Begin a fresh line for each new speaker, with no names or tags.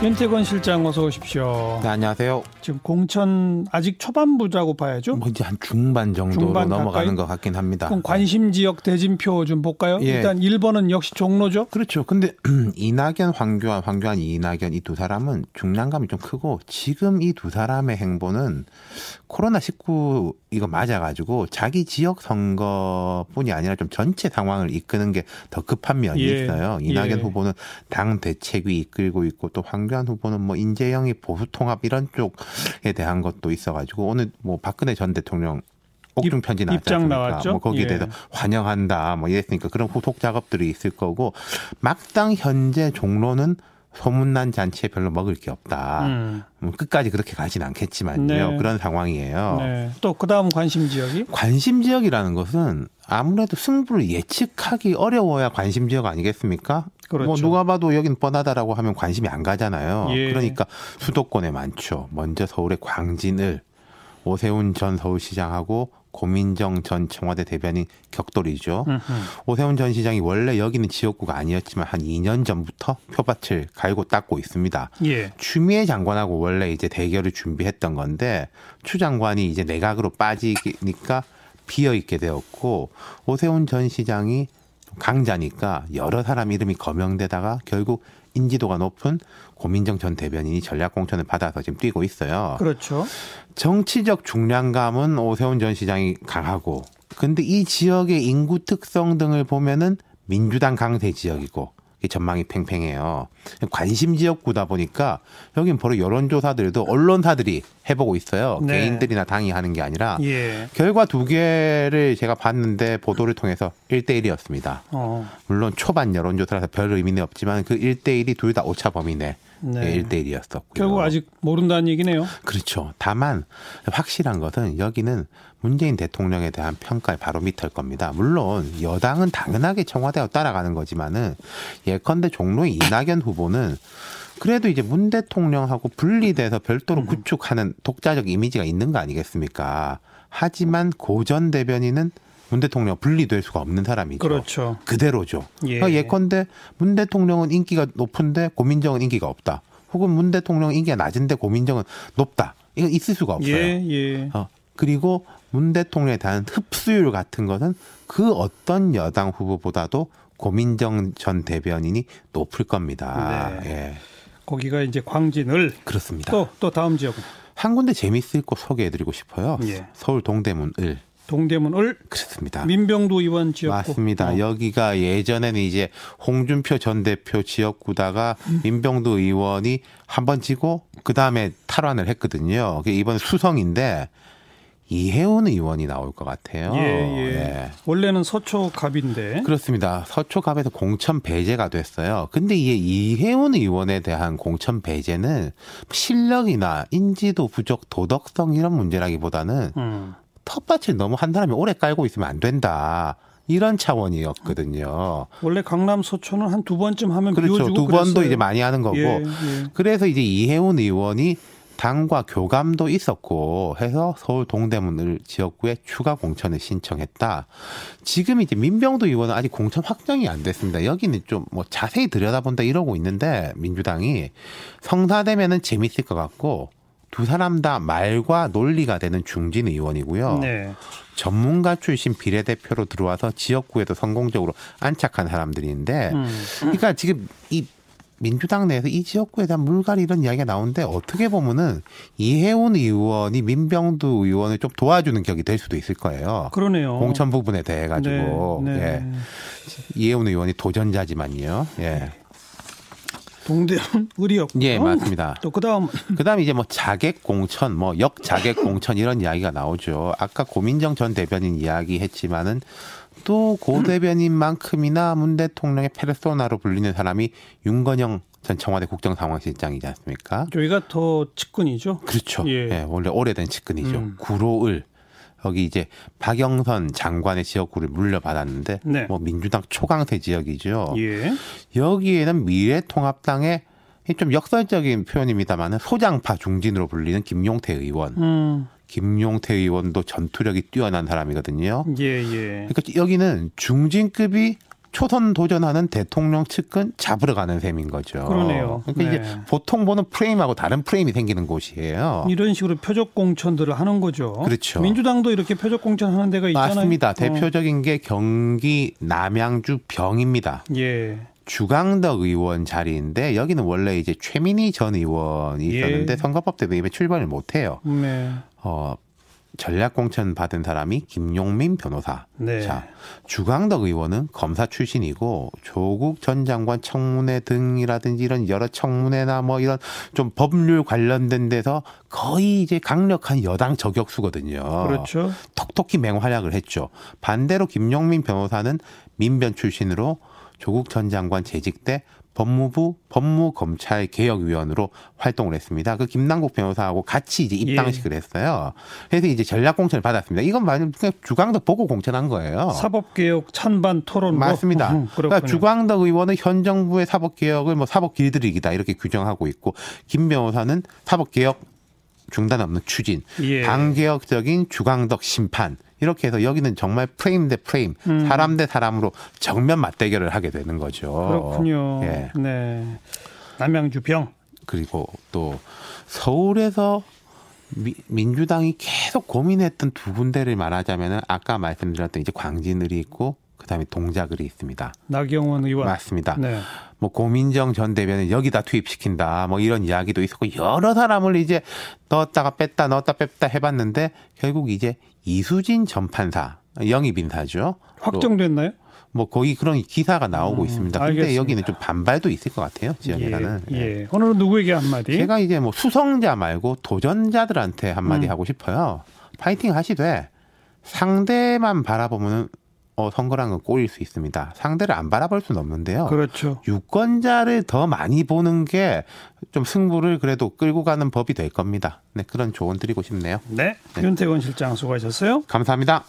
윤태권 실장 어서 오십시오.
네, 안녕하세요.
지금 공천 아직 초반부라고 봐야죠.
뭐 이제 한 중반 정도로
중반
넘어가는
가까이?
것 같긴 합니다.
그럼 관심 지역 대진표 좀 볼까요?
예.
일단 1번은 역시 종로죠.
그렇죠. 근데 이낙연, 황교안, 황교안, 이낙연 이 두 사람은 중량감이 좀 크고 지금 이 두 사람의 행보는 코로나 19 이거 맞아가지고 자기 지역 선거뿐이 아니라 좀 전체 상황을 이끄는 게 더 급한 면이
예.
있어요. 이낙연
예.
후보는 당 대책위 이끌고 있고 또 황 교안 후보는 뭐 인재영이 보수 통합 이런 쪽에 대한 것도 있어가지고 오늘 뭐 박근혜 전 대통령 옥중 편지 나왔지 않습니까? 뭐 거기에
예.
대해서 환영한다 뭐 이랬으니까 그런 후속 작업들이 있을 거고 막상 현재 종로는 소문난 잔치에 별로 먹을 게 없다.
음.
뭐 끝까지 그렇게 가진 않겠지만요.
네.
그런 상황이에요.
네. 또 그다음 관심 지역이
관심 지역이라는 것은 아무래도 승부를 예측하기 어려워야 관심 지역 아니겠습니까?
그렇죠.
뭐 누가 봐도 여긴 뻔하다라고 하면 관심이 안 가잖아요.
예.
그러니까 수도권에 많죠. 먼저 서울의 광진을 오세훈 전 서울시장하고 고민정 전 청와대 대변인 격돌이죠.
음흠.
오세훈 전 시장이 원래 여기는 지역구가 아니었지만 한 2년 전부터 표밭을 갈고 닦고 있습니다.
예.
추미애 장관하고 원래 이제 대결을 준비했던 건데 추 장관이 이제 내각으로 빠지니까 비어 있게 되었고 오세훈 전 시장이 강자니까 여러 사람 이름이 거명되다가 결국 인지도가 높은 고민정 전 대변인이 전략 공천을 받아서 지금 뛰고 있어요.
그렇죠.
정치적 중량감은 오세훈 전 시장이 강하고 근데 이 지역의 인구 특성 등을 보면은 민주당 강세 지역이고 이 전망이 팽팽해요. 관심 지역구다 보니까 여긴 바로 여론조사들도 언론사들이 해보고 있어요.
네.
개인들이나 당이 하는 게 아니라
예.
결과 두 개를 제가 봤는데 보도를 통해서 1대1이었습니다.
어.
물론 초반 여론조사라서 별 의미는 없지만 그 1대1이 둘 다 오차 범위 내
네.
1대1이었었고요.
결국 아직 모른다는 얘기네요.
그렇죠. 다만 확실한 것은 여기는 문재인 대통령에 대한 평가의 바로미터일 겁니다. 물론 여당은 당연하게 청와대와 따라가는 거지만은 예컨대 종로의 이낙연 후보는 그래도 이제 문 대통령하고 분리돼서 별도로 구축하는 독자적 이미지가 있는 거 아니겠습니까? 하지만 고전 대변인은 문 대통령 분리될 수가 없는 사람이죠.
그렇죠.
그대로죠.
예.
그러니까 예컨대 문 대통령은 인기가 높은데 고민정은 인기가 없다. 혹은 문 대통령 인기가 낮은데 고민정은 높다. 이거 있을 수가 없어요.
예, 예.
어, 그리고 문 대통령에 대한 흡수율 같은 것은 그 어떤 여당 후보보다도 고민정 전 대변인이 높을 겁니다.
네.
예.
거기가 이제 광진을
그렇습니다.
또 또 다음 지역은
한 군데 재밌을 곳 소개해드리고 싶어요.
예.
서울 동대문을
동대문을
그렇습니다.
민병도 의원 지역구.
맞습니다.
어.
여기가 예전에는 이제 홍준표 전 대표 지역구다가
음.
민병도 의원이 한 번 지고 그 다음에 탈환을 했거든요. 이번 수성인데 이혜원 의원이 나올 것 같아요.
예, 예. 원래는 서초갑인데.
그렇습니다. 서초갑에서 공천 배제가 됐어요. 근데 이게 이혜원 의원에 대한 공천 배제는 실력이나 인지도 부족, 도덕성 이런 문제라기보다는
음.
텃밭을 너무 한 사람이 오래 깔고 있으면 안 된다. 이런 차원이었거든요.
원래 강남 서초는 한 두 번쯤 하면
그렇죠. 두 번도
그랬어요.
이제 많이 하는 거고.
예, 예.
그래서 이제 이혜훈 의원이 당과 교감도 있었고 해서 서울 동대문을 지역구에 추가 공천을 신청했다. 지금 이제 민병도 의원은 아직 공천 확정이 안 됐습니다. 여기는 좀 뭐 자세히 들여다본다 이러고 있는데 민주당이 성사되면은 재밌을 것 같고 두 사람 다 말과 논리가 되는 중진 의원이고요.
네.
전문가 출신 비례대표로 들어와서 지역구에도 성공적으로 안착한 사람들인데
음.
그러니까 지금 이 민주당 내에서 이 지역구에 대한 물갈이 이런 이야기가 나오는데 어떻게 보면은 이혜훈 의원이 민병두 의원을 좀 도와주는 격이 될 수도 있을 거예요.
그러네요.
공천 부분에 대해 가지고
네, 네.
예. 이혜훈 의원이 도전자지만요. 예.
동대문 의리였고.
예, 맞습니다.
또 그다음
그다음에 이제 뭐 자객 공천, 뭐 역 자객 공천 이런 이야기가 나오죠. 아까 고민정 전 대변인 이야기했지만은 또 고 대변인만큼이나 문 대통령의 페르소나로 불리는 사람이 윤건영 전 청와대 국정상황실장이지 않습니까?
저희가 더 측근이죠.
그렇죠.
예.
예, 원래 오래된 측근이죠.
음.
구로을 여기 이제 박영선 장관의 지역구를 물려받았는데
네.
뭐 민주당 초강세 지역이죠.
예.
여기에는 미래통합당의 이좀 역설적인 표현입니다만 소장파 중진으로 불리는 김용태 의원.
음.
김용태 의원도 전투력이 뛰어난 사람이거든요.
예, 예.
그러니까 여기는 중진급이 초선 도전하는 대통령 측근 잡으러 가는 셈인 거죠.
그러네요.
그러니까
네.
이제 보통 보는 프레임하고 다른 프레임이 생기는 곳이에요.
이런 식으로 표적 공천들을 하는 거죠.
그렇죠.
민주당도 이렇게 표적 공천 하는 데가 있잖아요.
맞습니다.
어.
대표적인 게 경기 남양주 병입니다.
예.
주강덕 의원 자리인데 여기는 원래 이제 최민희 전 의원이
예.
있었는데 선거법 때문에 출범을 못 해요.
네.
어, 전략 공천 받은 사람이 김용민 변호사.
네.
자, 주강덕 의원은 검사 출신이고 조국 전 장관 청문회 등이라든지 이런 여러 청문회나 뭐 이런 좀 법률 관련된 데서 거의 이제 강력한 여당 저격수거든요.
그렇죠.
톡톡히 맹활약을 했죠. 반대로 김용민 변호사는 민변 출신으로 조국 전 장관 재직 때 법무부 법무검찰개혁위원으로 활동을 했습니다. 그 김남국 변호사하고 같이 이제 입당식을 했어요. 그래서 이제 전략공천을 받았습니다. 이건 말하면 그냥 주광덕 보고 공천한 거예요.
사법개혁 찬반 토론으로
맞습니다.
음,
그러니까. 주광덕 의원은 현 정부의 사법개혁을 뭐 사법 길들이기다 이렇게 규정하고 있고 김 변호사는 사법개혁 중단 없는 추진,
예.
반개혁적인 주광덕 심판 이렇게 해서 여기는 정말 프레임 대 프레임,
음.
사람 대 사람으로 정면 맞대결을 하게 되는 거죠.
그렇군요.
예.
네. 남양주 병.
그리고 또 서울에서 미- 민주당이 계속 고민했던 두 군데를 말하자면은 아까 말씀드렸던 이제 광진을이 있고 그다음에 동작을이 있습니다.
나경원 의원.
맞습니다.
네.
뭐 고민정 전 대변인 여기다 투입시킨다 뭐 이런 이야기도 있었고 여러 사람을 이제 넣었다가 뺐다 넣었다 뺐다 해봤는데 결국 이제 이수진 전 판사 영입 인사죠.
확정됐나요?
뭐 거의 그런 기사가 나오고
음,
있습니다. 근데
알겠습니다.
여기는 좀 반발도 있을 것 같아요 지역에서는.
예. 예. 오늘은 누구에게 한마디?
제가 이제 뭐 수성자 말고 도전자들한테 한마디
음.
하고 싶어요. 파이팅 하시되 상대만 바라보면 어, 선거란 건 꼬일 수 있습니다. 상대를 안 바라볼 수는 없는데요.
그렇죠.
유권자를 더 많이 보는 게 좀 승부를 그래도 끌고 가는 법이 될 겁니다. 네, 그런 조언 드리고 싶네요.
네. 윤태권 실장 수고하셨어요.
감사합니다.